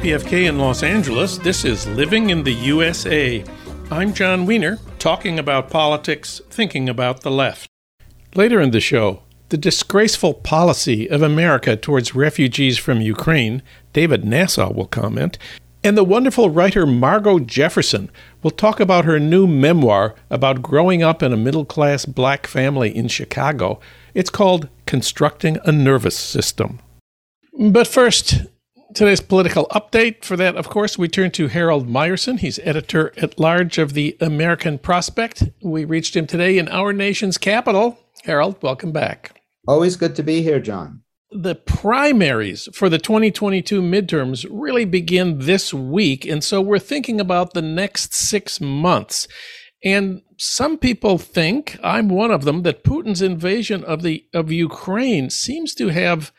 KPFK in Los Angeles. This is Living in the USA. I'm Jon Wiener, talking about politics, thinking about the left. Later in the show, the disgraceful policy of America towards refugees from Ukraine, David Nasaw will comment, and the wonderful writer Margo Jefferson will talk about her new memoir about growing up in a middle class black family in Chicago. It's called Constructing a Nervous System. But first, Today's political update. For that, of course, we turn to Harold Meyerson. He's editor at large of the American Prospect. We reached him today in our nation's capital. Harold, welcome back. Always good to be here, John. The primaries for the 2022 midterms really begin this week. And so we're thinking about the next six months. And some people think, I'm one of them, that Putin's invasion of the of Ukraine seems to have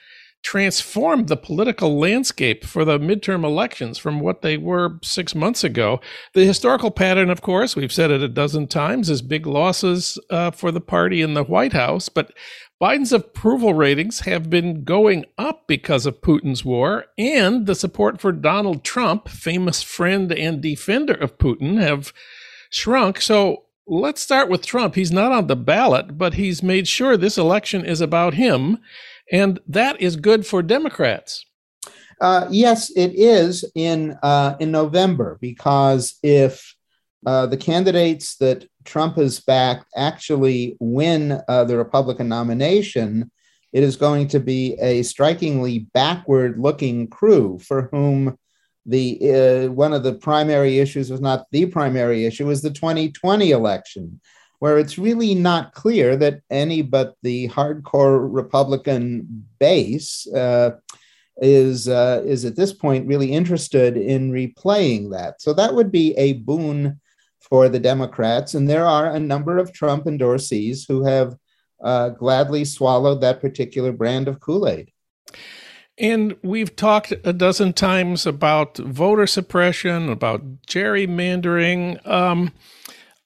transformed the political landscape for the midterm elections from what they were six months ago. The historical pattern, of course, we've said it a dozen times, is big losses uh, for the party in the White House. But Biden's approval ratings have been going up because of Putin's war, and the support for Donald Trump, famous friend and defender of Putin, have shrunk. So let's start with Trump. He's not on the ballot, but he's made sure this election is about him. And that is good for Democrats. Uh, yes, it is in uh, in November because if uh, the candidates that Trump has backed actually win uh, the Republican nomination, it is going to be a strikingly backward-looking crew for whom the uh, one of the primary issues was not the primary issue was the 2020 election where it's really not clear that any but the hardcore Republican base uh, is uh, is at this point really interested in replaying that. So that would be a boon for the Democrats, and there are a number of Trump endorsees who have uh, gladly swallowed that particular brand of Kool Aid. And we've talked a dozen times about voter suppression, about gerrymandering. Um,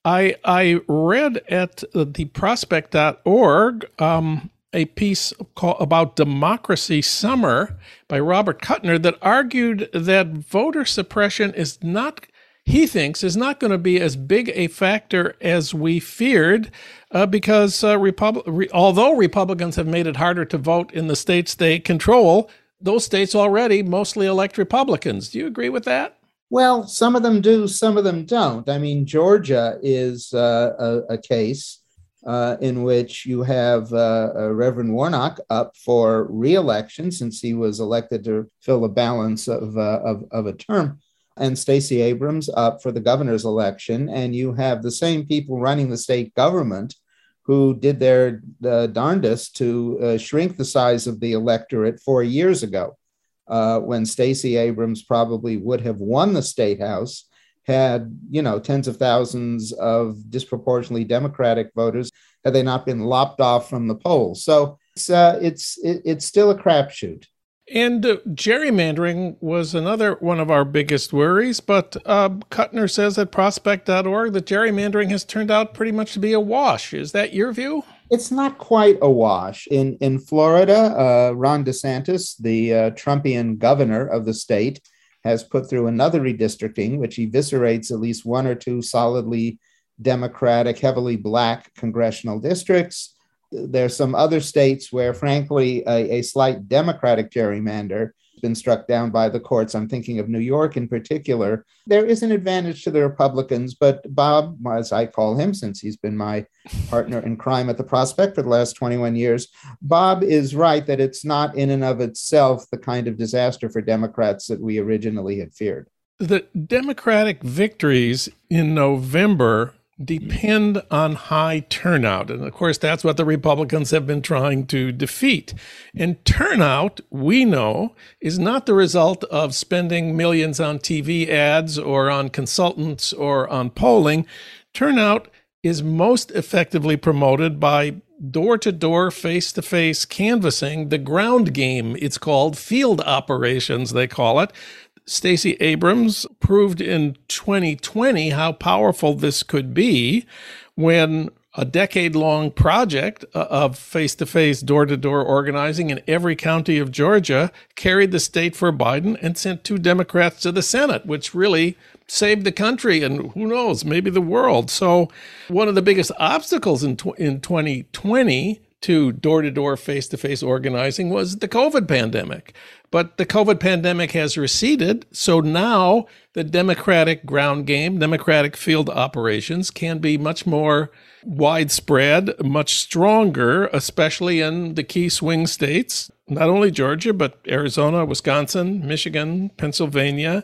I I read at the prospect.org um, a piece called about democracy summer by Robert Kuttner that argued that voter suppression is not he thinks is not going to be as big a factor as we feared uh, because uh, Repub- re- although Republicans have made it harder to vote in the states they control, those states already mostly elect Republicans. Do you agree with that? Well, some of them do, some of them don't. I mean, Georgia is uh, a, a, case uh, in which you have uh, Reverend Warnock up for reelection since he was elected to fill the balance of, uh, of, of, a term, and Stacey Abrams up for the governor's election. And you have the same people running the state government who did their darndest to uh, shrink the size of the electorate four years ago uh, when Stacey Abrams probably would have won the state house had you know tens of thousands of disproportionately Democratic voters had they not been lopped off from the polls. So it's uh, it's it, it's still a crapshoot. And uh, gerrymandering was another one of our biggest worries, but uh, Kuttner says at prospect.org that gerrymandering has turned out pretty much to be a wash. Is that your view? It's not quite a wash. In in Florida, uh, Ron DeSantis, the uh, Trumpian governor of the state, has put through another redistricting, which eviscerates at least one or two solidly Democratic, heavily black congressional districts. There's some other states where, frankly, a, a slight Democratic gerrymander been struck down by the courts. I'm thinking of New York in particular. There is an advantage to the Republicans, but Bob, as I call him, since he's been my partner in crime at the Prospect for the last 21 years, Bob is right that it's not in and of itself the kind of disaster for Democrats that we originally had feared. The Democratic victories in November Mm-hmm. depend on high turnout. And of course, that's what the Republicans have been trying to defeat. And turnout, we know, is not the result of spending millions on TV ads or on consultants or on polling. Turnout is most effectively promoted by door to door, face to face canvassing, the ground game, it's called, field operations, they call it. Stacey Abrams proved in 2020 how powerful this could be when a decade long project uh, of face to face, door to door organizing in every county of Georgia, carried the state for Biden and sent two Democrats to the Senate, which really saved the country and who knows, maybe the world. So, one of the biggest obstacles in, in 2020 to door to door, face to face organizing was the COVID pandemic. But the COVID pandemic has receded. So now the Democratic ground game, Democratic field operations can be much more widespread, much stronger, especially in the key swing states, not only Georgia, but Arizona, Wisconsin, Michigan, Pennsylvania.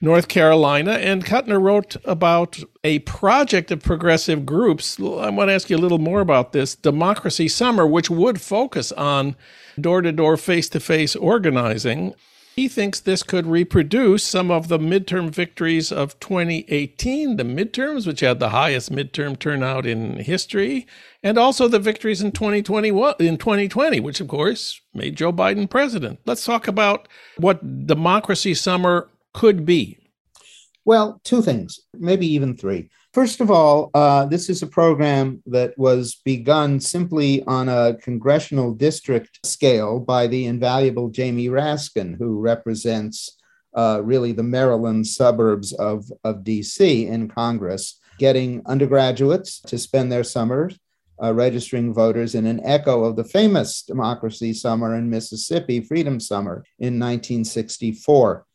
North Carolina. And Kuttner wrote about a project of progressive groups. I want to ask you a little more about this Democracy Summer, which would focus on door to door, face to face organizing. He thinks this could reproduce some of the midterm victories of 2018, the midterms, which had the highest midterm turnout in history, and also the victories in 2021 in 2020, which of course made Joe Biden president. Let's talk about what Democracy Summer could be? Well, two things, maybe even three. First of all, uh, this is a program that was begun simply on a congressional district scale by the invaluable Jamie Raskin, who represents uh, really the Maryland suburbs of, of DC in Congress, getting undergraduates to spend their summers uh, registering voters in an echo of the famous democracy summer in Mississippi, Freedom Summer in 1964.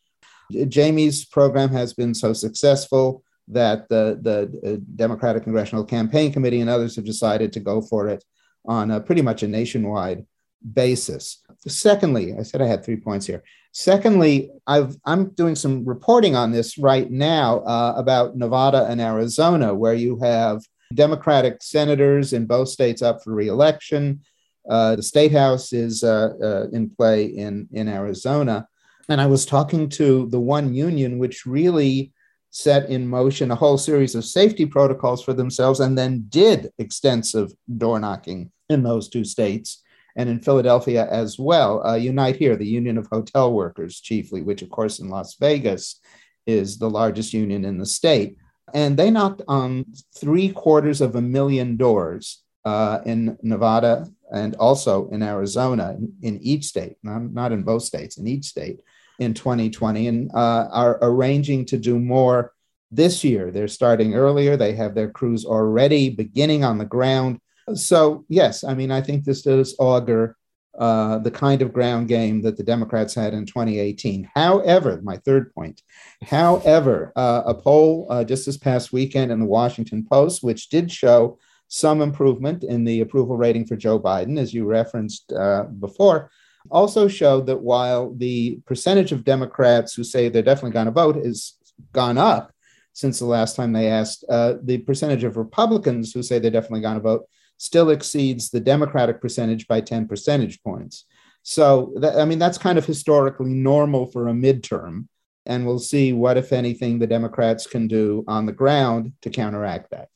Jamie's program has been so successful that the, the uh, Democratic Congressional Campaign Committee and others have decided to go for it on a pretty much a nationwide basis. Secondly, I said I had three points here. Secondly, i am doing some reporting on this right now uh, about Nevada and Arizona, where you have Democratic senators in both states up for reelection. Uh, the state house is uh, uh in play in, in Arizona. And I was talking to the one union, which really set in motion a whole series of safety protocols for themselves and then did extensive door knocking in those two states and in Philadelphia as well. Uh, Unite Here, the Union of Hotel Workers, chiefly, which, of course, in Las Vegas is the largest union in the state. And they knocked on three quarters of a million doors uh, in Nevada and also in Arizona, in, in each state, not, not in both states, in each state in 2020 and uh, are arranging to do more this year. They're starting earlier. They have their crews already beginning on the ground. So, yes, I mean, I think this does augur uh, the kind of ground game that the Democrats had in 2018. However, my third point, however, uh, a poll uh, just this past weekend in the Washington Post, which did show some improvement in the approval rating for Joe Biden, as you referenced uh, before, also showed that while the percentage of Democrats who say they're definitely going to vote has gone up since the last time they asked, uh, the percentage of Republicans who say they're definitely going to vote still exceeds the Democratic percentage by 10 percentage points. So, that, I mean, that's kind of historically normal for a midterm. And we'll see what, if anything, the Democrats can do on the ground to counteract that.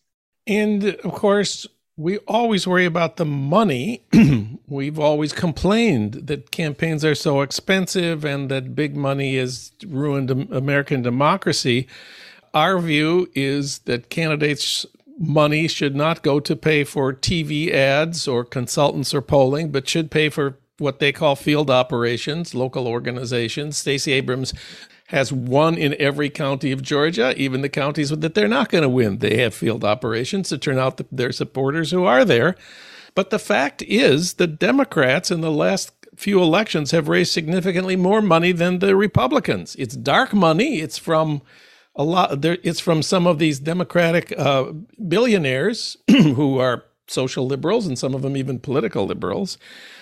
And of course, we always worry about the money. We've always complained that campaigns are so expensive and that big money has ruined American democracy. Our view is that candidates' money should not go to pay for TV ads or consultants or polling, but should pay for what they call field operations, local organizations. Stacey Abrams has one in every county of Georgia, even the counties that they're not going to win. They have field operations to turn out the, their supporters who are there. But the fact is, the Democrats in the last few elections have raised significantly more money than the Republicans. It's dark money. It's from a lot. There, it's from some of these Democratic uh, billionaires who are social liberals and some of them even political liberals.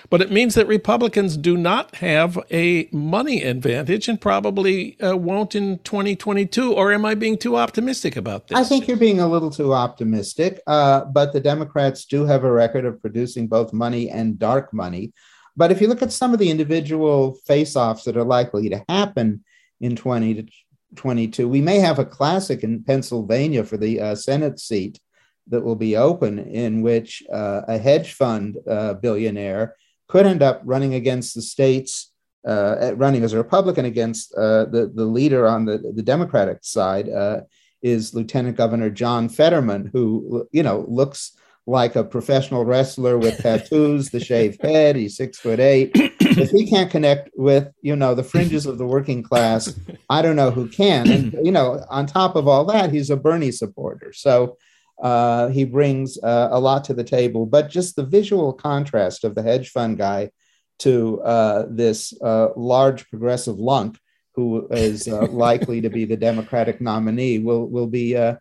But it means that Republicans do not have a money advantage and probably uh, won't in 2022. Or am I being too optimistic about this? I think you're being a little too optimistic. Uh, but the Democrats do have a record of producing both money and dark money. But if you look at some of the individual face offs that are likely to happen in 2022, we may have a classic in Pennsylvania for the uh, Senate seat that will be open, in which uh, a hedge fund uh, billionaire could end up running against the states, uh, running as a Republican against uh, the, the leader on the, the Democratic side uh, is Lieutenant Governor John Fetterman, who, you know, looks like a professional wrestler with tattoos, the shaved head. He's six foot eight. if he can't connect with, you know, the fringes of the working class, I don't know who can. And, you know, on top of all that, he's a Bernie supporter. So uh, he brings uh, a lot to the table. But just the visual contrast of the hedge fund guy to uh, this uh, large progressive lunk who is uh, likely to be the Democratic nominee will, will be uh,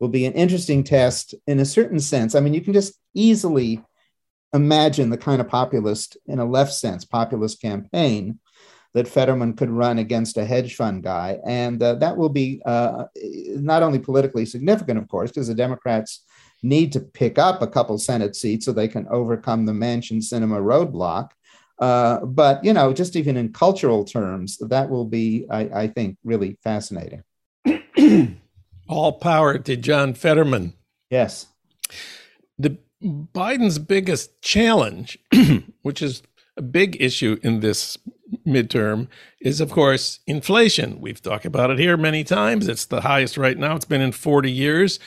will be an interesting test in a certain sense. I mean, you can just easily imagine the kind of populist, in a left sense, populist campaign that Fetterman could run against a hedge fund guy. And uh, that will be uh, not only politically significant, of course, because the Democrats need to pick up a couple Senate seats so they can overcome the Manchin Sinema roadblock. Uh, but, you know, just even in cultural terms, that will be, I, I think, really fascinating. All power to John Fetterman. Yes. The Biden's biggest challenge, which is a big issue in this midterm, is of course inflation. We've talked about it here many times. It's the highest right now. It's been in 40 years,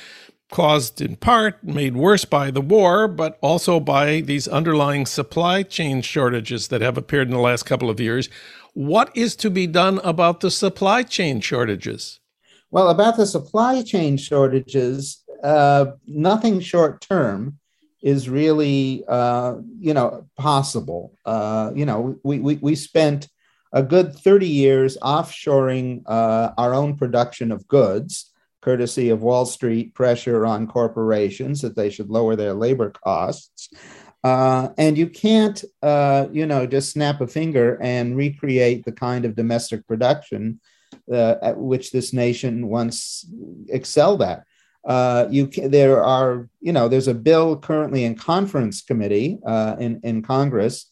caused in part, made worse by the war, but also by these underlying supply chain shortages that have appeared in the last couple of years. What is to be done about the supply chain shortages? Well, about the supply chain shortages, uh, nothing short term is really, uh, you know, possible. Uh, you know, we, we, we spent a good 30 years offshoring uh, our own production of goods, courtesy of Wall Street pressure on corporations that they should lower their labor costs. Uh, and you can't, uh, you know, just snap a finger and recreate the kind of domestic production uh, at which this nation once excelled at. Uh, you there are you know there's a bill currently in conference committee uh, in in Congress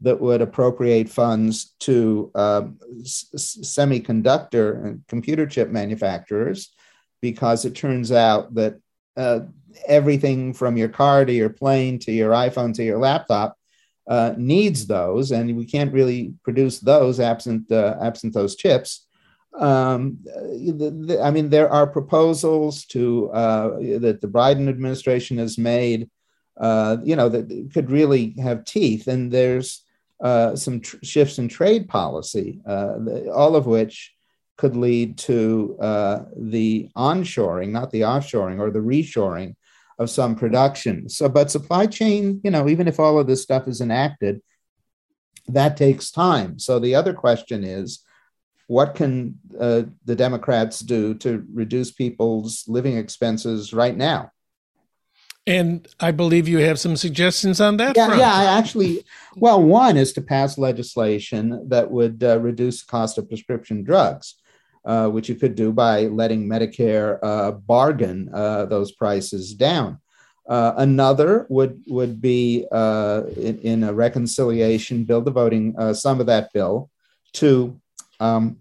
that would appropriate funds to uh, s- semiconductor and computer chip manufacturers because it turns out that uh, everything from your car to your plane to your iPhone to your laptop uh, needs those, and we can't really produce those absent uh, absent those chips um, the, the, I mean, there are proposals to uh, that the Biden administration has made, uh, you know, that could really have teeth. And there's uh, some tr- shifts in trade policy, uh, all of which could lead to uh, the onshoring, not the offshoring, or the reshoring of some production. So, but supply chain, you know, even if all of this stuff is enacted, that takes time. So the other question is what can uh, the Democrats do to reduce people's living expenses right now? And I believe you have some suggestions on that. Yeah, front. yeah. I actually, well, one is to pass legislation that would uh, reduce the cost of prescription drugs, uh, which you could do by letting Medicare uh, bargain uh, those prices down. Uh, another would would be in, in, a reconciliation bill, devoting some of that bill to um,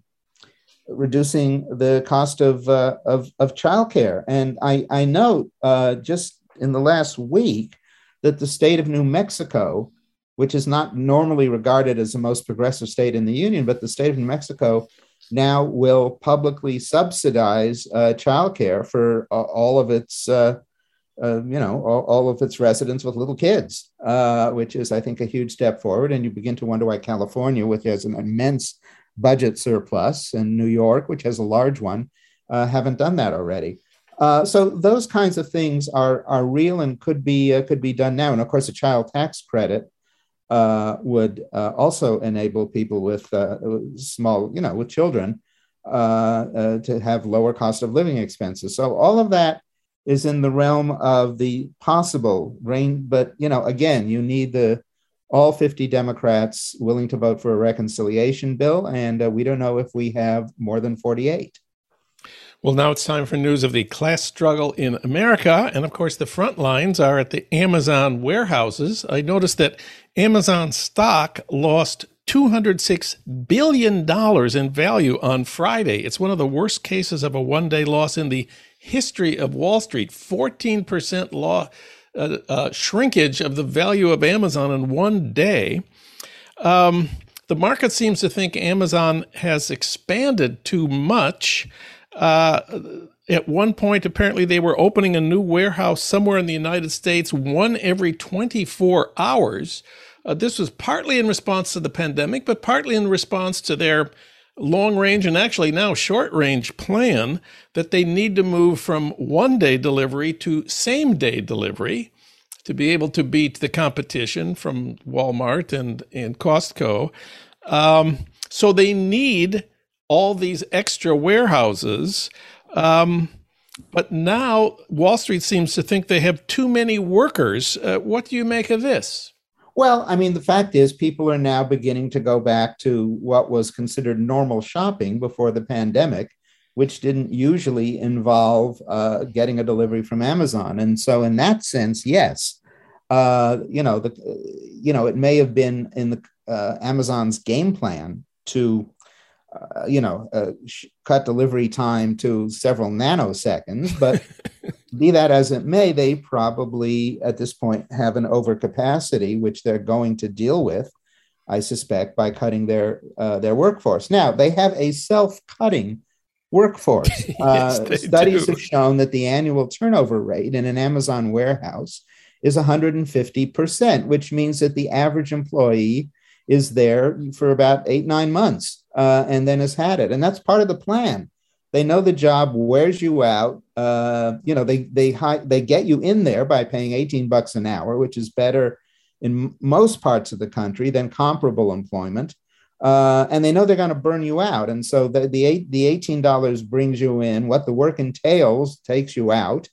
reducing the cost of, uh, of, of childcare. And I, I know uh, just in the last week that the state of New Mexico, which is not normally regarded as the most progressive state in the union, but the state of New Mexico now will publicly subsidize uh, childcare for uh, all of its, uh, uh, you know, all, all, of its residents with little kids, uh, which is, I think, a huge step forward. And you begin to wonder why California, which has an immense budget surplus, and New York, which has a large one, uh, haven't done that already. Uh, so those kinds of things are are real and could be uh, could be done now. And of course, a child tax credit uh, would uh, also enable people with small, you know, with children to have lower cost of living expenses. So all of that is in the realm of the possible rain. But you know, again, you need the all 50 Democrats willing to vote for a reconciliation bill, and uh, we don't know if we have more than 48. Well, now it's time for news of the class struggle in America. And of course, the front lines are at the Amazon warehouses. I noticed that Amazon stock lost $206 billion in value on Friday. It's one of the worst cases of a one day loss in the history of Wall Street. 14% loss uh, uh, shrinkage of the value of Amazon in one day. Um, the market seems to think Amazon has expanded too much. Uh, at one point, apparently, they were opening a new warehouse somewhere in the United States, one every 24 hours. Uh, this was partly in response to the pandemic, but partly in response to their long range and actually now short range plan that they need to move from one day delivery to same day delivery to be able to beat the competition from Walmart and, and Costco. Um, so they need all these extra warehouses. Um, but now Wall Street seems to think they have too many workers. Uh, what do you make of this? Well, I mean, the fact is, people are now beginning to go back to what was considered normal shopping before the pandemic, which didn't usually involve uh, getting a delivery from Amazon. And so, in that sense, yes, uh, you know, the, you know, it may have been in the uh, Amazon's game plan to uh, you know, uh, sh- cut delivery time to several nanoseconds. But be that as it may, they probably at this point have an overcapacity, which they're going to deal with, I suspect, by cutting their uh, their workforce. Now they have a self-cutting workforce. yes, uh, studies do. have shown that the annual turnover rate in an Amazon warehouse is 150%, which means that the average employee is there for about eight, nine months uh, and then has had it. And that's part of the plan. They know the job wears you out. Uh, you know, they they they get you in there by paying 18 bucks an hour, which is better in most parts of the country than comparable employment. Uh, and they know they're going to burn you out. And so the, the, the $18 brings you in. What the work entails takes you out.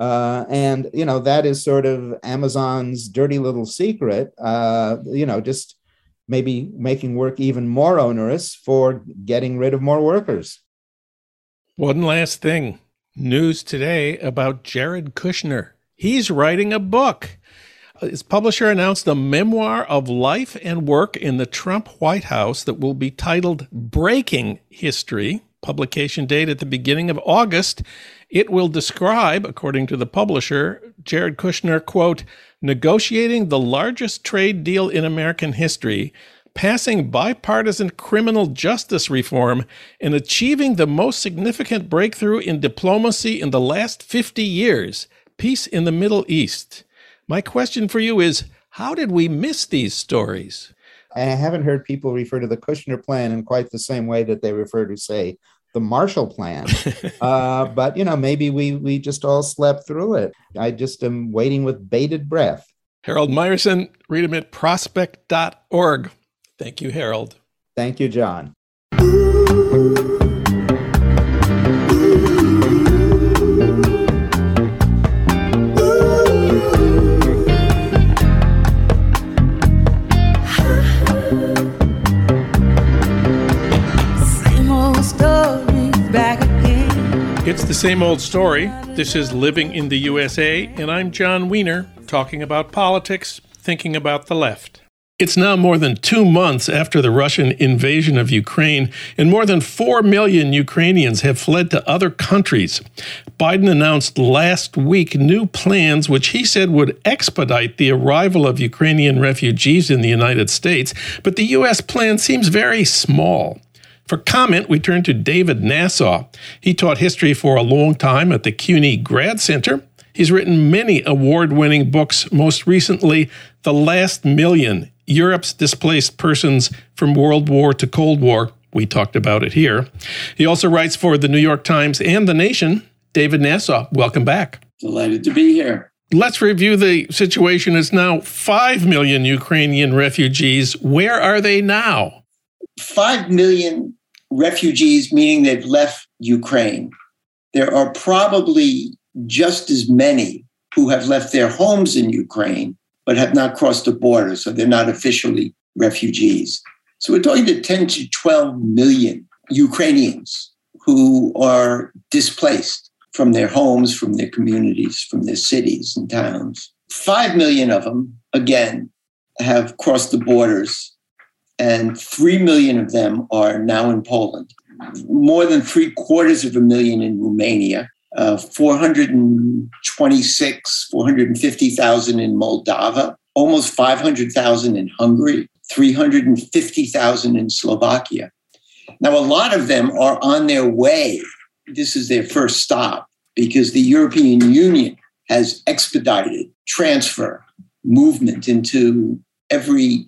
Uh, and, you know, that is sort of Amazon's dirty little secret, uh, you know, just maybe making work even more onerous for getting rid of more workers. One last thing news today about Jared Kushner. He's writing a book. His publisher announced a memoir of life and work in the Trump White House that will be titled Breaking History. Publication date at the beginning of August. It will describe, according to the publisher, Jared Kushner, quote, negotiating the largest trade deal in American history, passing bipartisan criminal justice reform, and achieving the most significant breakthrough in diplomacy in the last 50 years peace in the Middle East. My question for you is how did we miss these stories? I haven't heard people refer to the Kushner plan in quite the same way that they refer to, say, the Marshall Plan. uh, but you know, maybe we we just all slept through it. I just am waiting with bated breath. Harold Meyerson, read him at prospect.org. Thank you, Harold. Thank you, John. It's the same old story. This is Living in the USA, and I'm Jon Wiener, talking about politics, thinking about the left. It's now more than two months after the Russian invasion of Ukraine, and more than 4 million Ukrainians have fled to other countries. Biden announced last week new plans which he said would expedite the arrival of Ukrainian refugees in the United States, but the U.S. plan seems very small. For comment, we turn to David Nasaw. He taught history for a long time at the CUNY Grad Center. He's written many award winning books, most recently, The Last Million Europe's Displaced Persons from World War to Cold War. We talked about it here. He also writes for the New York Times and The Nation. David Nasaw, welcome back. Delighted to be here. Let's review the situation. It's now 5 million Ukrainian refugees. Where are they now? 5 million refugees, meaning they've left Ukraine. There are probably just as many who have left their homes in Ukraine, but have not crossed the border. So they're not officially refugees. So we're talking to 10 to 12 million Ukrainians who are displaced from their homes, from their communities, from their cities and towns. Five million of them, again, have crossed the borders and 3 million of them are now in Poland. More than three quarters of a million in Romania, uh, 426, 450,000 in Moldova, almost 500,000 in Hungary, 350,000 in Slovakia. Now, a lot of them are on their way this is their first stop because the European Union has expedited transfer movement into every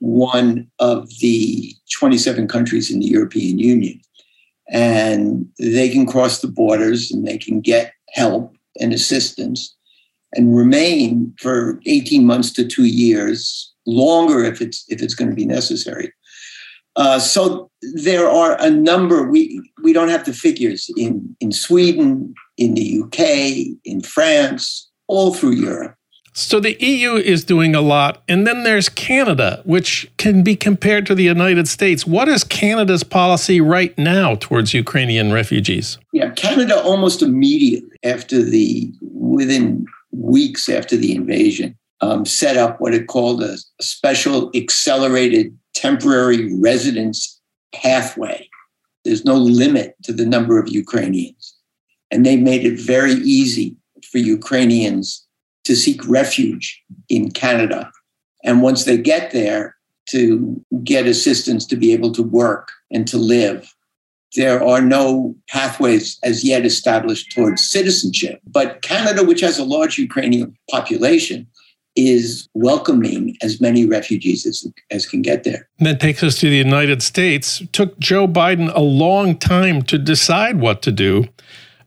one of the 27 countries in the European Union. And they can cross the borders and they can get help and assistance and remain for 18 months to two years, longer if it's if it's going to be necessary. Uh, so there are a number. We we don't have the figures in in Sweden, in the UK, in France, all through Europe. So the EU is doing a lot. And then there's Canada, which can be compared to the United States. What is Canada's policy right now towards Ukrainian refugees? Yeah, Canada almost immediately after the, within weeks after the invasion, um, set up what it called a, a special accelerated temporary residence pathway. There's no limit to the number of Ukrainians. And they made it very easy for Ukrainians to seek refuge in Canada. And once they get there, to get assistance to be able to work and to live. There are no pathways as yet established towards citizenship. But Canada, which has a large Ukrainian population, is welcoming as many refugees as, as can get there. And that takes us to the United States. It took Joe Biden a long time to decide what to do.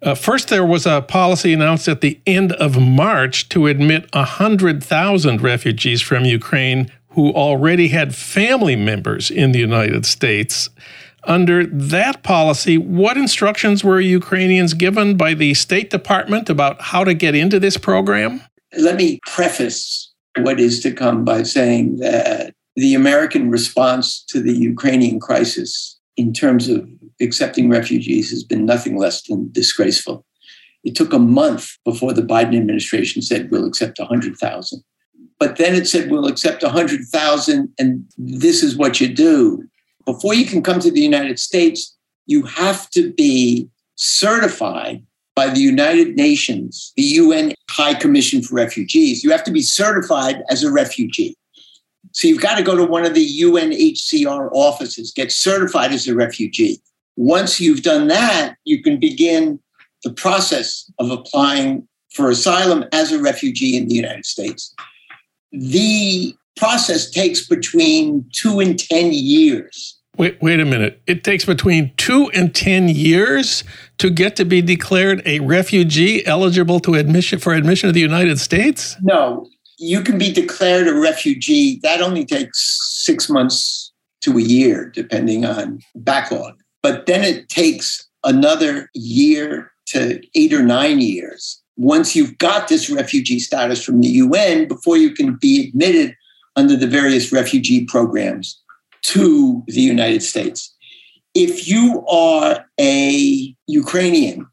Uh, first, there was a policy announced at the end of March to admit 100,000 refugees from Ukraine who already had family members in the United States. Under that policy, what instructions were Ukrainians given by the State Department about how to get into this program? Let me preface what is to come by saying that the American response to the Ukrainian crisis in terms of accepting refugees has been nothing less than disgraceful. It took a month before the Biden administration said we'll accept 100,000. But then it said we'll accept 100,000 and this is what you do. Before you can come to the United States, you have to be certified by the United Nations, the UN High Commission for Refugees. You have to be certified as a refugee. So you've got to go to one of the UNHCR offices, get certified as a refugee. Once you've done that, you can begin the process of applying for asylum as a refugee in the United States. The process takes between two and 10 years. Wait, wait a minute. It takes between two and 10 years to get to be declared a refugee eligible to admission for admission to the United States? No, you can be declared a refugee. That only takes six months to a year, depending on backlog. But then it takes another year to eight or nine years once you've got this refugee status from the UN before you can be admitted under the various refugee programs to the United States. If you are a Ukrainian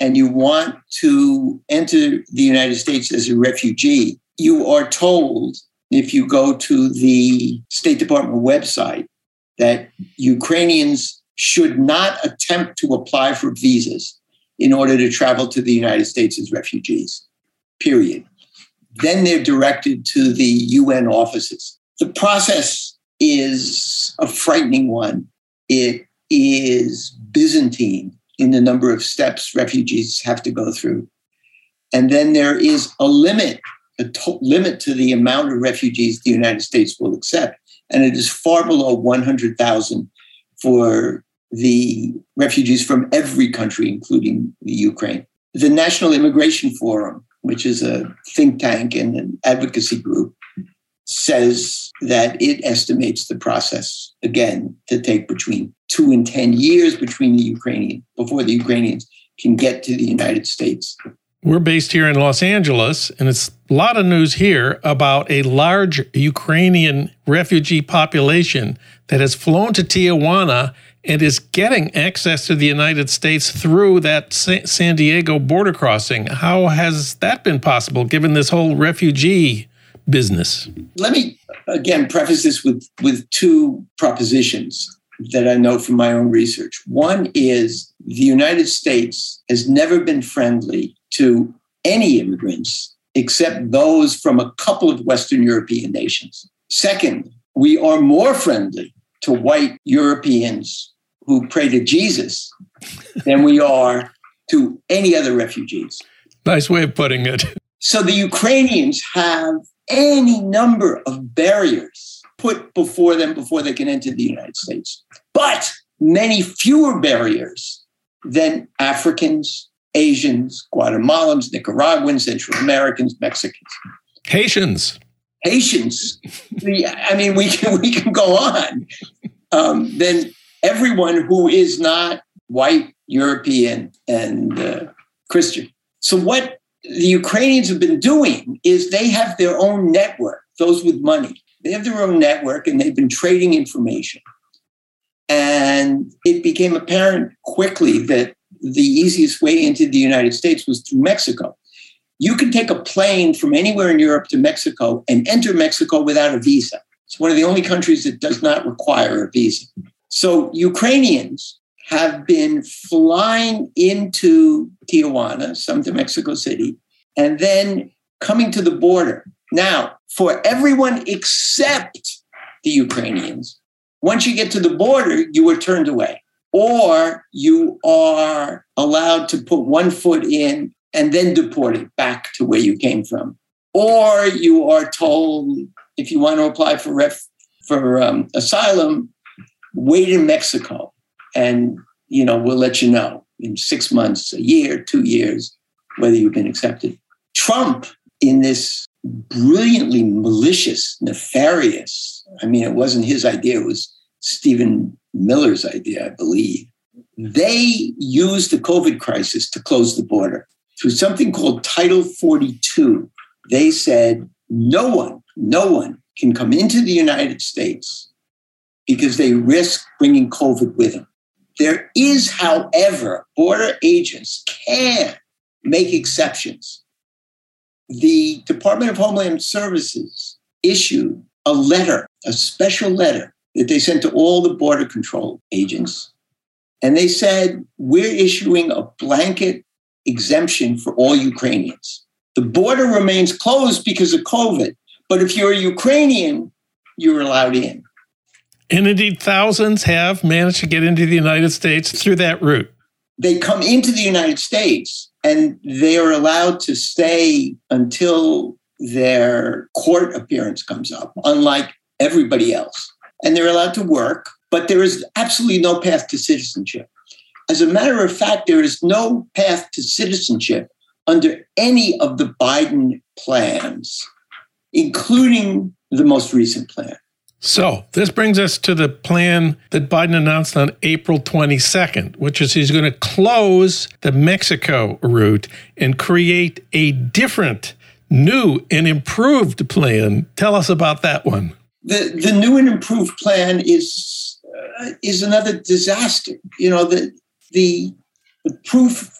and you want to enter the United States as a refugee, you are told if you go to the State Department website that Ukrainians should not attempt to apply for visas in order to travel to the United States as refugees, period. Then they're directed to the UN offices. The process is a frightening one. It is Byzantine in the number of steps refugees have to go through. And then there is a limit, a to- limit to the amount of refugees the United States will accept. And it is far below 100,000 for the refugees from every country, including the Ukraine. The National Immigration Forum, which is a think tank and an advocacy group, says that it estimates the process again to take between two and 10 years between the Ukrainian before the Ukrainians can get to the United States. We're based here in Los Angeles, and it's a lot of news here about a large Ukrainian refugee population that has flown to Tijuana and is getting access to the United States through that San Diego border crossing. How has that been possible given this whole refugee business? Let me again preface this with, with two propositions that I know from my own research. One is the United States has never been friendly to any immigrants except those from a couple of Western European nations. Second, we are more friendly to white Europeans who pray to Jesus than we are to any other refugees. Nice way of putting it. So the Ukrainians have any number of barriers put before them before they can enter the United States, but many fewer barriers than Africans, Asians, Guatemalans, Nicaraguans, Central Americans, Mexicans. Haitians. Haitians. I mean, we can we can go on. Um, then everyone who is not white, European, and uh, Christian. So what the Ukrainians have been doing is they have their own network. Those with money, they have their own network, and they've been trading information. And it became apparent quickly that the easiest way into the United States was through Mexico. You can take a plane from anywhere in Europe to Mexico and enter Mexico without a visa. It's one of the only countries that does not require a visa. So Ukrainians have been flying into Tijuana, some to Mexico City, and then coming to the border. Now, for everyone except the Ukrainians, once you get to the border, you were turned away, or you are allowed to put one foot in and then deported back to where you came from, or you are told if you want to apply for ref, for um, asylum, wait in Mexico, and you know we'll let you know in six months, a year, two years whether you've been accepted. Trump, in this brilliantly malicious, nefarious, I mean, it wasn't his idea, it was Stephen Miller's idea, I believe. They used the COVID crisis to close the border through something called Title 42. They said no one, no one can come into the United States because they risk bringing COVID with them. There is, however, border agents can make exceptions. The Department of Homeland Services issued a letter, a special letter that they sent to all the border control agents. And they said, We're issuing a blanket exemption for all Ukrainians. The border remains closed because of COVID, but if you're a Ukrainian, you're allowed in. And indeed, thousands have managed to get into the United States through that route. They come into the United States and they are allowed to stay until their court appearance comes up, unlike everybody else. And they're allowed to work, but there is absolutely no path to citizenship. As a matter of fact, there is no path to citizenship under any of the Biden plans, including the most recent plan. So, this brings us to the plan that Biden announced on April 22nd, which is he's going to close the Mexico route and create a different, new, and improved plan. Tell us about that one. The, the new and improved plan is, uh, is another disaster. You know, the, the, the proof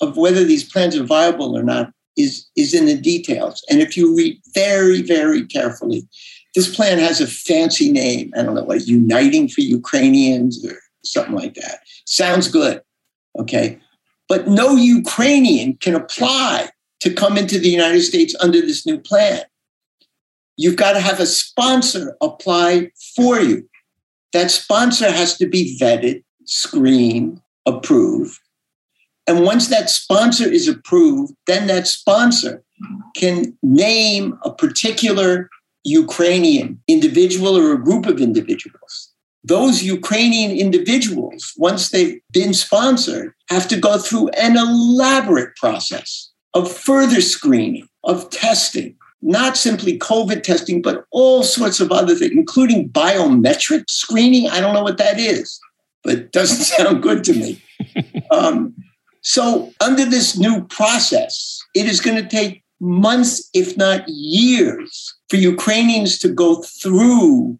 of whether these plans are viable or not is, is in the details. And if you read very, very carefully, this plan has a fancy name. I don't know, like Uniting for Ukrainians or something like that. Sounds good. Okay. But no Ukrainian can apply to come into the United States under this new plan. You've got to have a sponsor apply for you. That sponsor has to be vetted, screened, approved. And once that sponsor is approved, then that sponsor can name a particular Ukrainian individual or a group of individuals. Those Ukrainian individuals, once they've been sponsored, have to go through an elaborate process of further screening, of testing, not simply COVID testing, but all sorts of other things, including biometric screening. I don't know what that is, but it doesn't sound good to me. um, so, under this new process, it is going to take months, if not years, for Ukrainians to go through,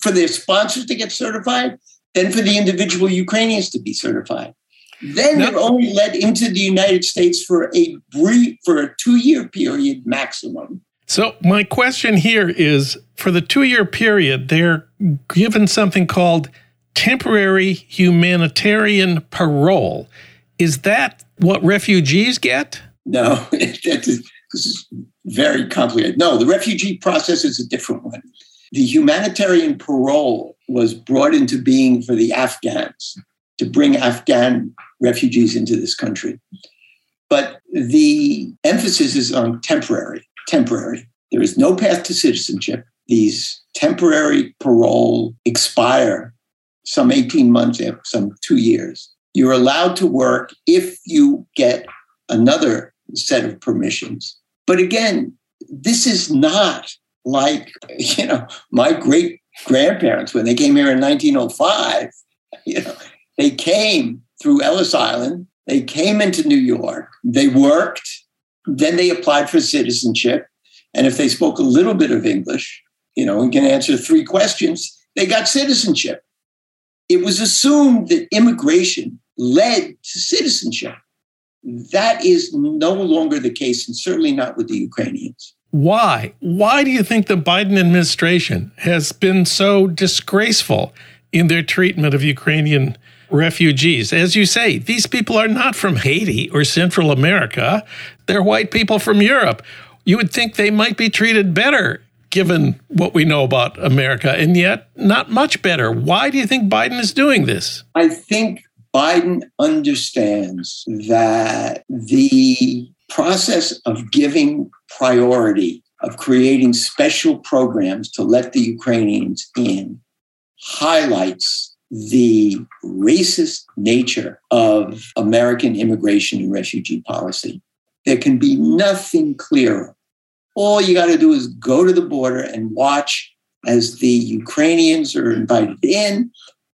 for their sponsors to get certified, then for the individual Ukrainians to be certified. Then they're only let into the United States for a brief, for a two-year period maximum. So my question here is: for the two-year period, they're given something called temporary humanitarian parole. Is that what refugees get? No, that is, this is very complicated. No, the refugee process is a different one. The humanitarian parole was brought into being for the Afghans to bring Afghan refugees into this country. But the emphasis is on temporary, temporary. There is no path to citizenship. These temporary parole expire some 18 months, eh, some two years. You're allowed to work if you get another set of permissions. But again, this is not like, you know, my great grandparents when they came here in 1905. You know, they came through Ellis Island, they came into New York, they worked, then they applied for citizenship. And if they spoke a little bit of English, you know, and can answer three questions, they got citizenship. It was assumed that immigration led to citizenship. That is no longer the case, and certainly not with the Ukrainians. Why? Why do you think the Biden administration has been so disgraceful in their treatment of Ukrainian refugees? As you say, these people are not from Haiti or Central America, they're white people from Europe. You would think they might be treated better given what we know about America, and yet not much better. Why do you think Biden is doing this? I think Biden understands that the process of giving priority, of creating special programs to let the Ukrainians in, highlights the racist nature of American immigration and refugee policy. There can be nothing clearer. All you got to do is go to the border and watch as the Ukrainians are invited in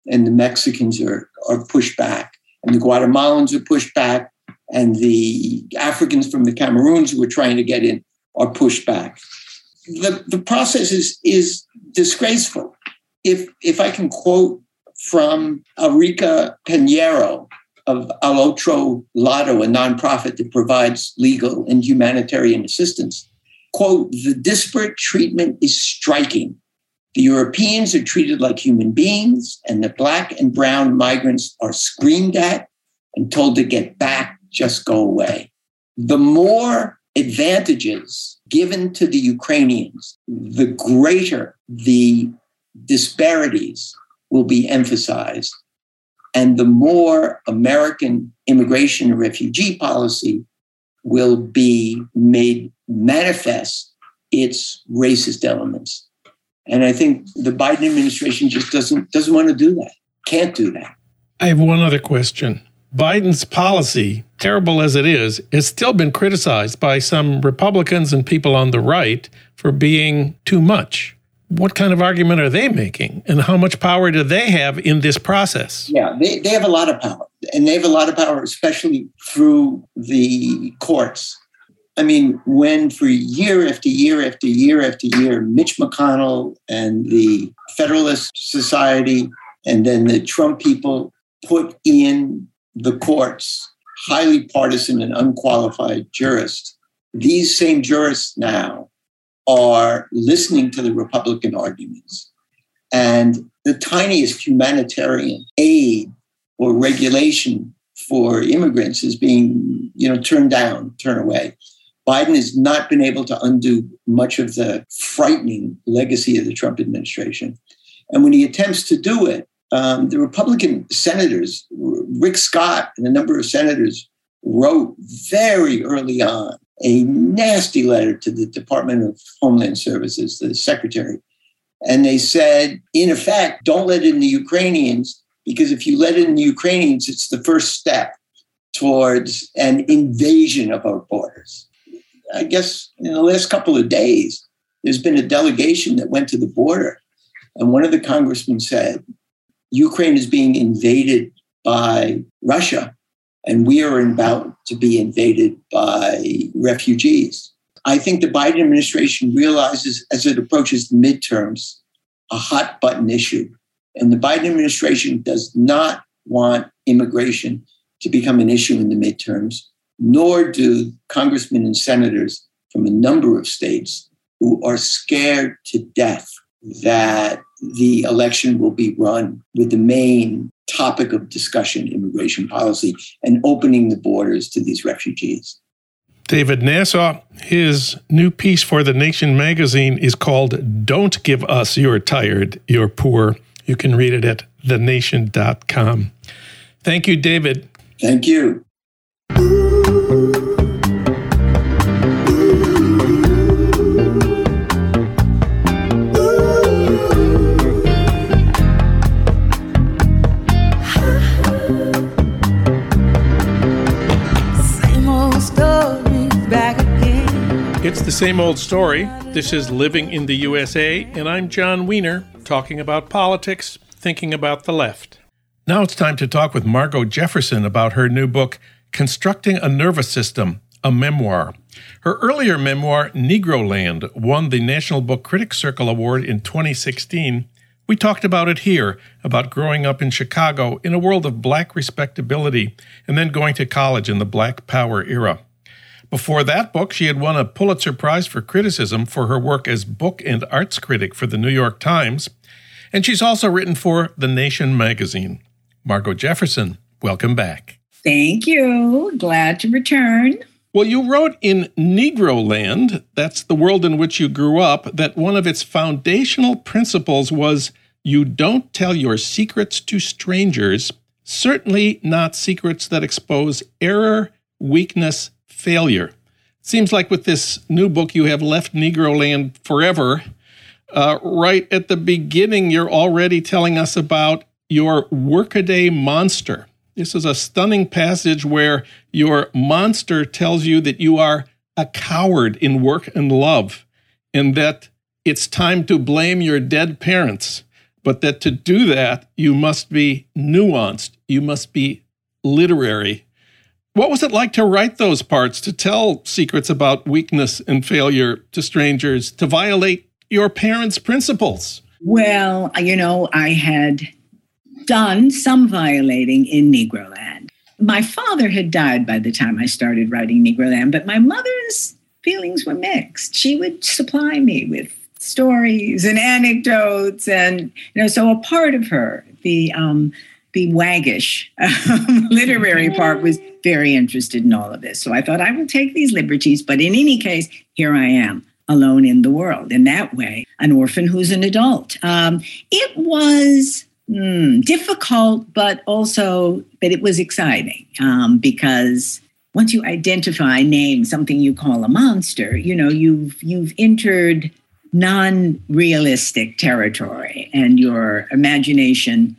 and the Mexicans are, are pushed back, and the Guatemalans are pushed back, and the Africans from the Cameroons who are trying to get in are pushed back. The, the process is, is disgraceful. If, if I can quote from Erika Pinheiro of Al Otro Lado, a nonprofit that provides legal and humanitarian assistance, quote, the disparate treatment is striking the Europeans are treated like human beings, and the black and brown migrants are screamed at and told to get back, just go away. The more advantages given to the Ukrainians, the greater the disparities will be emphasized. And the more American immigration and refugee policy will be made manifest its racist elements. And I think the Biden administration just doesn't doesn't want to do that. Can't do that. I have one other question. Biden's policy, terrible as it is, has still been criticized by some Republicans and people on the right for being too much. What kind of argument are they making? And how much power do they have in this process? Yeah, they, they have a lot of power. And they have a lot of power, especially through the courts. I mean, when for year after year after year after year, Mitch McConnell and the Federalist Society and then the Trump people put in the courts highly partisan and unqualified jurists, these same jurists now are listening to the Republican arguments. And the tiniest humanitarian aid or regulation for immigrants is being, you know, turned down, turned away. Biden has not been able to undo much of the frightening legacy of the Trump administration. And when he attempts to do it, um, the Republican senators, Rick Scott and a number of senators, wrote very early on a nasty letter to the Department of Homeland Services, the secretary. And they said, in effect, don't let in the Ukrainians, because if you let in the Ukrainians, it's the first step towards an invasion of our borders. I guess in the last couple of days, there's been a delegation that went to the border. And one of the congressmen said, Ukraine is being invaded by Russia, and we are about to be invaded by refugees. I think the Biden administration realizes as it approaches the midterms a hot button issue. And the Biden administration does not want immigration to become an issue in the midterms nor do congressmen and senators from a number of states who are scared to death that the election will be run with the main topic of discussion immigration policy and opening the borders to these refugees. David Nasaw, his new piece for The Nation magazine is called Don't Give Us You're Tired, You're Poor. You can read it at thenation.com. Thank you, David. Thank you. It's the same old story. This is Living in the USA, and I'm Jon Wiener, talking about politics, thinking about the left. Now it's time to talk with Margo Jefferson about her new book, Constructing a Nervous System, a memoir. Her earlier memoir, Negroland, won the National Book Critics Circle Award in 2016. We talked about it here, about growing up in Chicago in a world of black respectability and then going to college in the Black Power era. Before that book, she had won a Pulitzer Prize for criticism for her work as book and arts critic for the New York Times, and she's also written for The Nation magazine. Margo Jefferson, welcome back. Thank you. Glad to return. Well, you wrote in Negroland, that's the world in which you grew up, that one of its foundational principles was you don't tell your secrets to strangers, certainly not secrets that expose error, weakness, failure. Seems like with this new book, you have left Negroland forever. Uh, right at the beginning, you're already telling us about your workaday monster. This is a stunning passage where your monster tells you that you are a coward in work and love, and that it's time to blame your dead parents, but that to do that, you must be nuanced, you must be literary, what was it like to write those parts, to tell secrets about weakness and failure to strangers, to violate your parents' principles? Well, you know, I had done some violating in Negroland. My father had died by the time I started writing Negroland, but my mother's feelings were mixed. She would supply me with stories and anecdotes, and you know, so a part of her, the um, the waggish um, literary part was very interested in all of this. So I thought I will take these liberties, but in any case, here I am alone in the world. In that way, an orphan who's an adult. Um, it was mm, difficult, but also, but it was exciting um, because once you identify, name something you call a monster, you know, you've you've entered non-realistic territory, and your imagination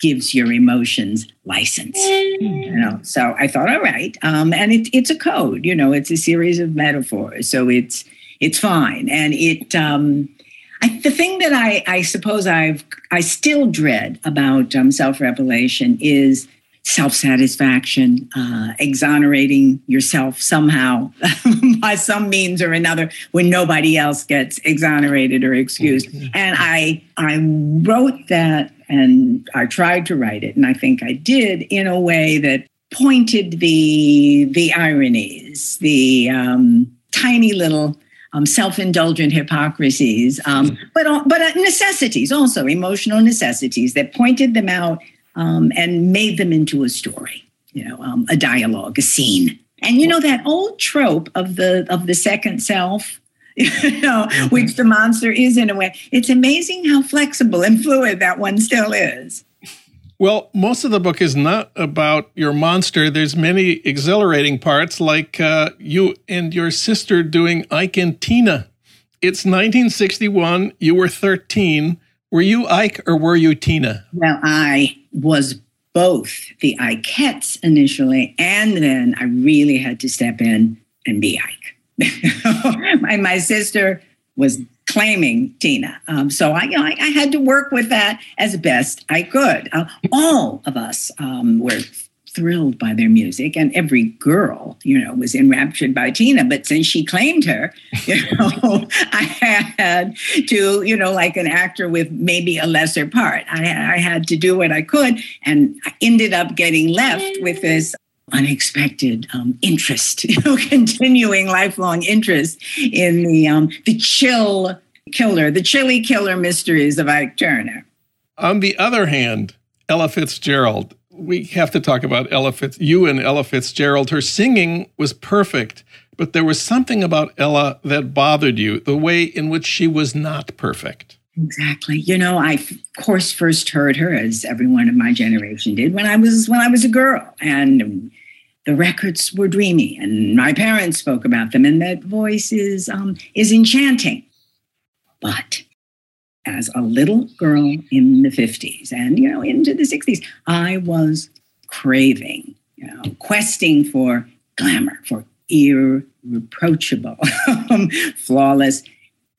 gives your emotions license. You know, so I thought, all right, um, and it, it's a code. You know, it's a series of metaphors, so it's it's fine. And it, um, I, the thing that I I suppose I've I still dread about um, self revelation is self satisfaction, uh, exonerating yourself somehow by some means or another when nobody else gets exonerated or excused. Mm-hmm. And I I wrote that and I tried to write it, and I think I did in a way that pointed the the ironies, the um, tiny little um, self-indulgent hypocrisies, um, mm-hmm. but but uh, necessities also emotional necessities that pointed them out um, and made them into a story, you know, um, a dialogue, a scene. And you know that old trope of the of the second self you know, mm-hmm. which the monster is in a way. It's amazing how flexible and fluid that one still is. Well, most of the book is not about your monster. There's many exhilarating parts, like uh, you and your sister doing Ike and Tina. It's 1961. You were 13. Were you Ike or were you Tina? Well, I was both the Ikettes initially, and then I really had to step in and be Ike. my, my sister was claiming Tina. Um, so I, you know, I, I, had to work with that as best I could. Uh, all of us um, were thrilled by their music, and every girl, you know, was enraptured by Tina. But since she claimed her, you know, I had to, you know, like an actor with maybe a lesser part, I, I had to do what I could, and I ended up getting left with this unexpected um, interest, you know, continuing lifelong interest in the um, the chill killer, the chilly killer mysteries of Ike Turner. On the other hand, Ella Fitzgerald, we have to talk about Ella Fitz, you and Ella Fitzgerald. Her singing was perfect, but there was something about Ella that bothered you, the way in which she was not perfect. Exactly. You know, I of course first heard her as everyone of my generation did when I was when I was a girl, and the records were dreamy, and my parents spoke about them, and that voice is um, is enchanting. But as a little girl in the fifties and you know into the sixties, I was craving, you know, questing for glamour, for irreproachable, flawless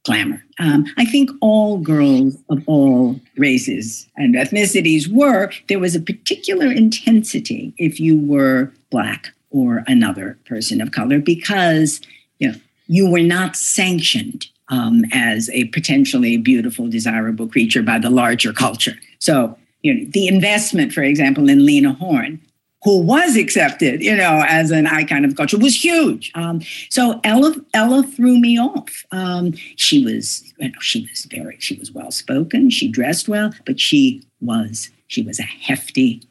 glamour. Um, I think all girls of all races and ethnicities were, there was a particular intensity if you were Black or another person of color because you, know, you were not sanctioned um, as a potentially beautiful, desirable creature by the larger culture. So, you know, the investment, for example, in Lena Horne who was accepted, you know, as an icon of culture, was huge. Um, so Ella Ella threw me off. Um, she was, you know, she was very, she was well spoken. She dressed well, but she was she was a hefty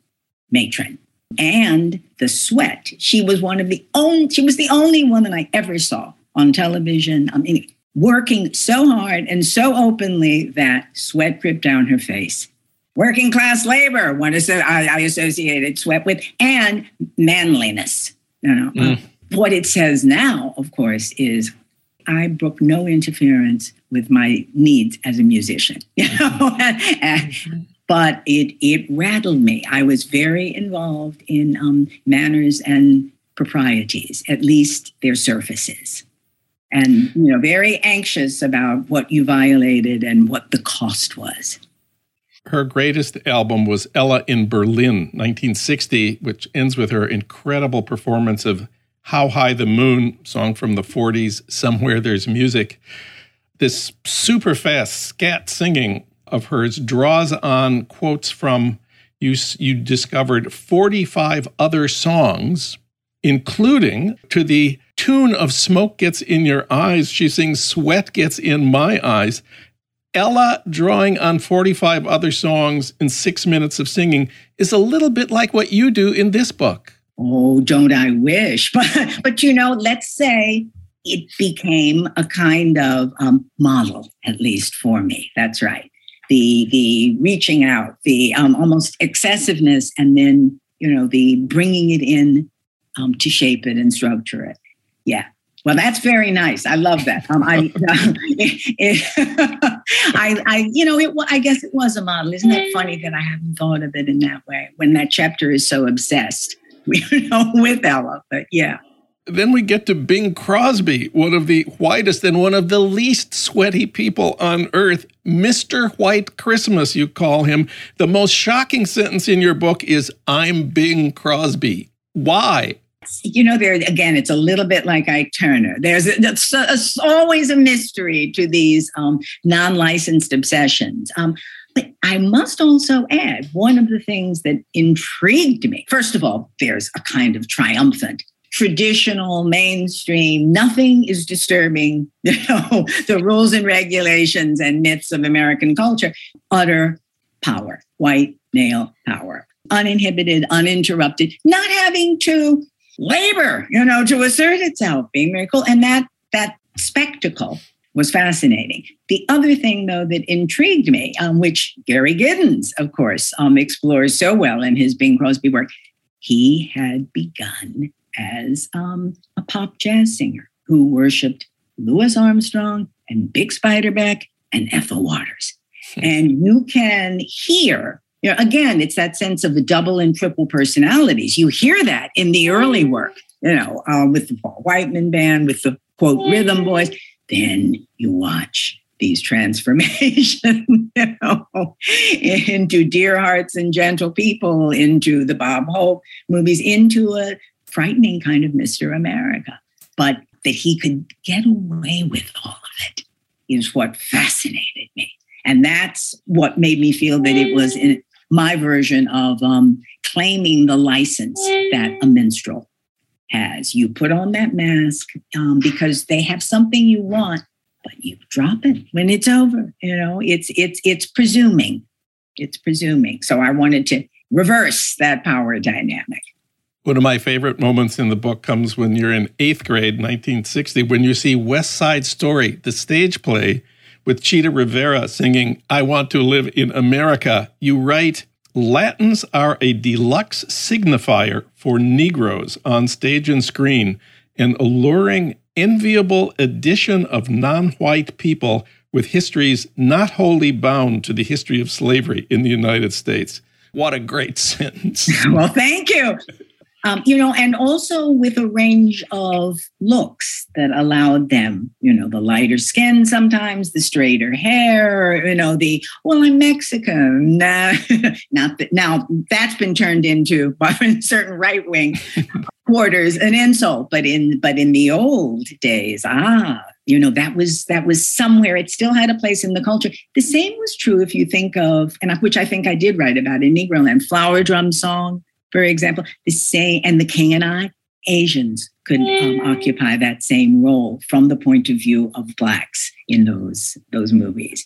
matron. And the sweat. She was one of the only. She was the only woman I ever saw on television. I mean, working so hard and so openly that sweat dripped down her face working class labor, one is I, I associated sweat with, and manliness. You know, mm. what it says now, of course, is I brook no interference with my needs as a musician. You know, but it it rattled me. I was very involved in um, manners and proprieties, at least their surfaces, and you know, very anxious about what you violated and what the cost was her greatest album was Ella in Berlin, 1960, which ends with her incredible performance of How High the Moon, song from the 40s, Somewhere There's Music. This super fast scat singing of hers draws on quotes from you, you discovered 45 other songs, including to the tune of Smoke Gets in Your Eyes. She sings Sweat Gets in My Eyes. Ella drawing on 45 other songs in six minutes of singing is a little bit like what you do in this book. Oh, don't I wish? But, but you know, let's say it became a kind of um, model, at least for me. That's right. The the reaching out, the um, almost excessiveness, and then you know the bringing it in um, to shape it and structure it. Yeah, well, that's very nice. I love that. Um, I, I, I, you know, it. I guess it was a model. Isn't it funny that I haven't thought of it in that way when that chapter is so obsessed, you know, with Ella? But yeah. Then we get to Bing Crosby, one of the whitest and one of the least sweaty people on earth. Mr. White Christmas, you call him. The most shocking sentence in your book is, I'm Bing Crosby. Why? you know, there again, it's a little bit like Ike Turner. There's a, it's always a mystery to these um, non licensed obsessions. Um, but I must also add one of the things that intrigued me. First of all, there's a kind of triumphant traditional mainstream nothing is disturbing you know the rules and regulations and myths of american culture utter power white male power uninhibited uninterrupted not having to labor, you know, to assert itself, being very cool. And that that spectacle was fascinating. The other thing, though, that intrigued me, um, which Gary Giddins, of course, um, explores so well in his Bing Crosby work, he had begun as um, a pop jazz singer who worshipped Louis Armstrong and Bix Beiderbecke and Ethel Waters. Hmm. And you can hear you know, again, it's that sense of the double and triple personalities. You hear that in the early work, you know, uh, with the Paul Whiteman band, with the quote rhythm boys. Then you watch these transformations, you know, into Dear Hearts and Gentle People, into the Bob Hope movies, into a frightening kind of Mr. America. But that he could get away with all of it is what fascinated me. And that's what made me feel that it was in, my version of um, claiming the license that a minstrel has. You put on that mask um, because they have something you want, but you drop it when it's over. You know, it's it's it's presuming. It's presuming. So I wanted to reverse that power dynamic. One of my favorite moments in the book comes when you're in eighth grade, 1960, when you see West Side Story, the stage play with Chita Rivera singing, I Want to Live in America, you write, Latins are a deluxe signifier for Negroes on stage and screen, an alluring, enviable addition of non white people with histories not wholly bound to the history of slavery in the United States. What a great sentence. well, thank you. Um, you know, and also with a range of looks that allowed them, you know, the lighter skin sometimes, the straighter hair, you know, the, well, I'm Mexican. Nah, not that now that's been turned into by certain right wing quarters an insult, but in, but in the old days, ah, you know, that was, that was somewhere, it still had a place in the culture. The same was true if you think of, and which I think I did write about in Negroland, Flower Drum Song for example, the same and the king and I, Asians could um, occupy that same role from the point of view of blacks in those those movies.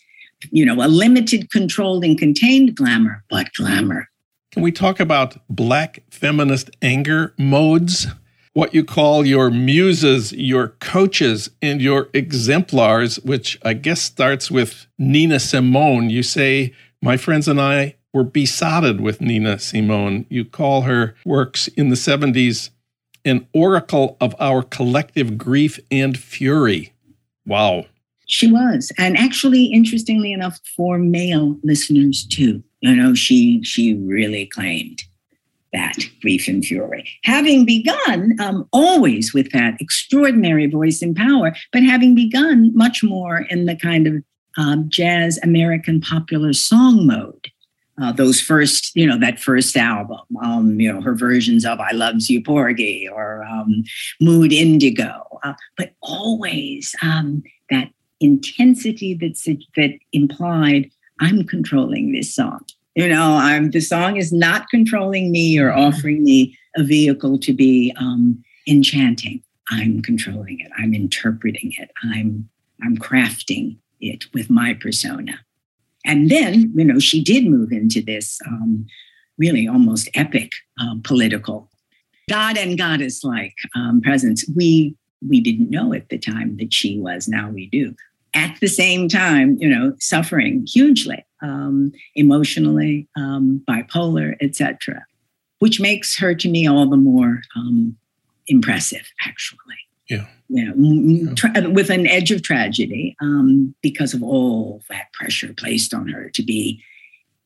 You know, a limited, controlled, and contained glamour, but glamour. Can we talk about black feminist anger modes? What you call your muses, your coaches, and your exemplars, which I guess starts with Nina Simone. You say, My friends and I were besotted with Nina Simone. You call her works in the 70s an oracle of our collective grief and fury. Wow. She was. And actually, interestingly enough, for male listeners too. You know, she she really claimed that grief and fury. Having begun um, always with that extraordinary voice and power, but having begun much more in the kind of um, jazz American popular song mode uh, those first, you know, that first album, um, you know, her versions of "I Loves You, Porgy" or um, "Mood Indigo," uh, but always um, that intensity that that implied, "I'm controlling this song." You know, I'm the song is not controlling me or offering me a vehicle to be um, enchanting. I'm controlling it. I'm interpreting it. I'm I'm crafting it with my persona. And then, you know, she did move into this um, really almost epic um, political God and goddess like um, presence. We we didn't know at the time that she was. Now we do. At the same time, you know, suffering hugely um, emotionally, um, bipolar, etc., which makes her to me all the more um, impressive, actually. Yeah you know, tra- with an edge of tragedy um, because of all that pressure placed on her to be,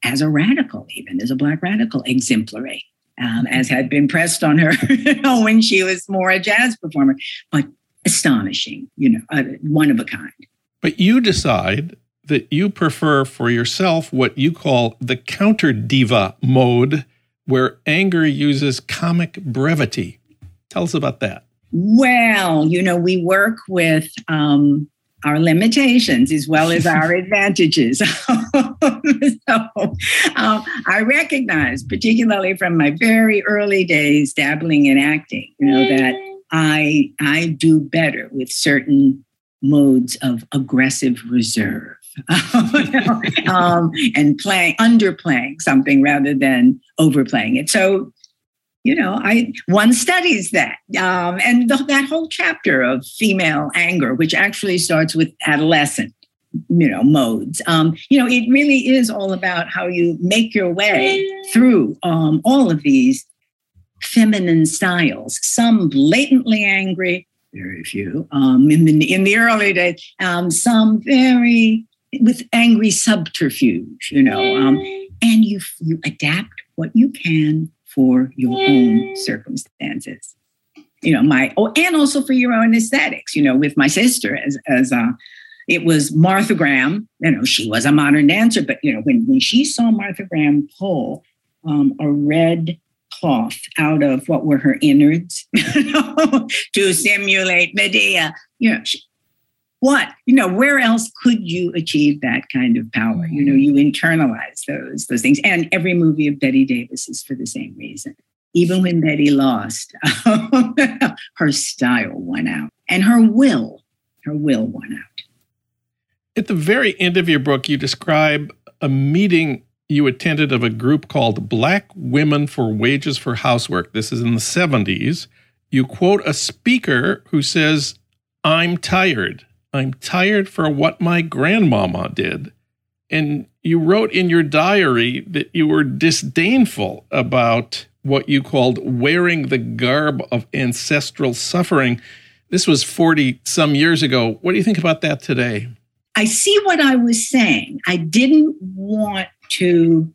as a radical, even as a Black radical, exemplary, um, as had been pressed on her you know, when she was more a jazz performer, but astonishing, you know, uh, one of a kind. But you decide that you prefer for yourself what you call the counter diva mode, where anger uses comic brevity. Tell us about that. Well, you know, we work with um, our limitations as well as our advantages. so um, I recognize, particularly from my very early days dabbling in acting, you know, that I I do better with certain modes of aggressive reserve. um, and playing underplaying something rather than overplaying it. So you know i one studies that um, and the, that whole chapter of female anger which actually starts with adolescent you know modes. Um, you know it really is all about how you make your way through um, all of these feminine styles some blatantly angry very few um, in the in the early days um, some very with angry subterfuge you know um, and you you adapt what you can for your own circumstances. You know my oh and also for your own aesthetics. You know with my sister as as uh it was martha graham. You know she was a modern dancer but you know when when she saw martha graham pull um, a red cloth out of what were her innards to simulate medea you know she, what? You know where else could you achieve that kind of power? You know you internalize those those things. And every movie of bette davis is for the same reason. Even when bette lost her style won out. And her will her will won out. At the very end of your book you describe a meeting you attended of a group called black women for wages for housework. This is in the 70s you quote a speaker who says i'm tired I'm tired for what my grandmama did. And you wrote in your diary that you were disdainful about what you called wearing the garb of ancestral suffering. This was 40 some years ago. What do you think about that today? I see what I was saying. I didn't want to,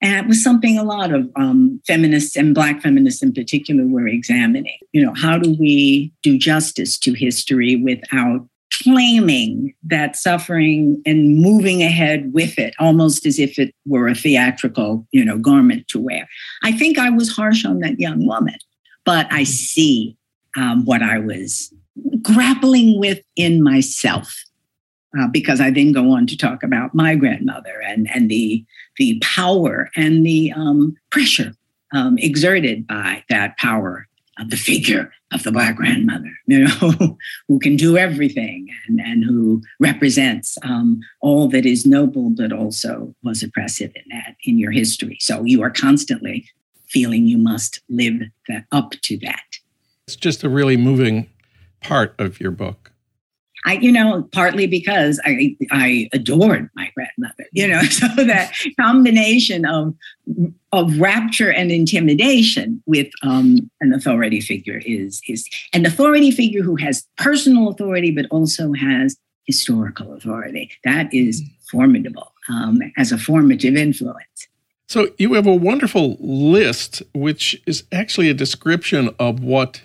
and it was something a lot of um, feminists and Black feminists in particular were examining. You know, how do we do justice to history without claiming that suffering and moving ahead with it, almost as if it were a theatrical, you know, garment to wear? I think I was harsh on that young woman, but I see um, what I was grappling with in myself uh, because I then go on to talk about my grandmother and and the the power and the um, pressure um, exerted by that power of the figure of the black grandmother, you know, who can do everything and and who represents um, all that is noble, but also was oppressive in that in your history. So you are constantly feeling you must live that, up to that. It's just a really moving part of your book. I, you know, partly because I, I adored my grandmother, you know, so that combination of, of rapture and intimidation with um, an authority figure is, is an authority figure who has personal authority, but also has historical authority. That is formidable um, as a formative influence. So you have a wonderful list, which is actually a description of what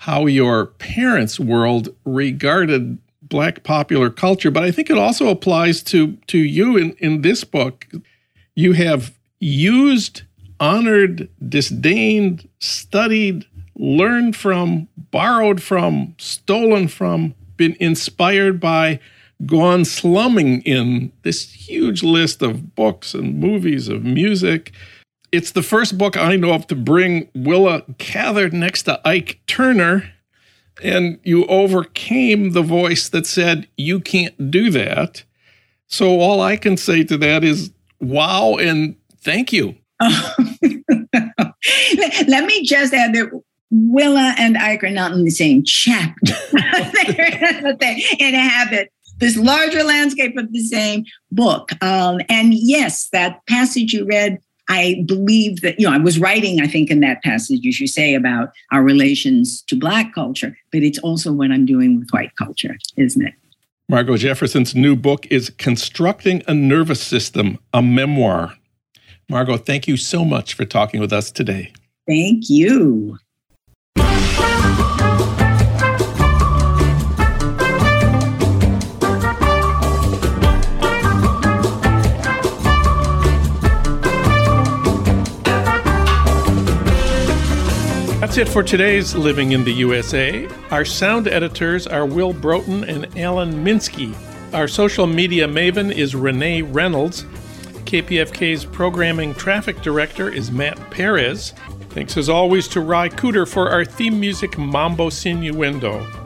how your parents' world regarded black popular culture, but I think it also applies to to you in in this book. You have used, honored, disdained, studied, learned from, borrowed from, stolen from, been inspired by, gone slumming in this huge list of books and movies of music. It's the first book I know of to bring Willa Cather next to Ike Turner and you overcame the voice that said, you can't do that. So all I can say to that is, wow, and thank you. Let me just add that Willa and Ike are not in the same chapter. they inhabit this larger landscape of the same book. Um, and yes, that passage you read I believe that, you know, I was writing, I think, in that passage, as you say, about our relations to Black culture, but it's also what I'm doing with white culture, isn't it? Margo Jefferson's new book is Constructing a Nervous System, a memoir. Margo, thank you so much for talking with us today. Thank you. That's it for today's Living in the USA. Our sound editors are Will Broughton and Alan Minsky. Our social media maven is Renee Reynolds. KPFK's programming traffic director is Matt Perez. Thanks as always to Ry Cooder for our theme music Mambo Sinuendo.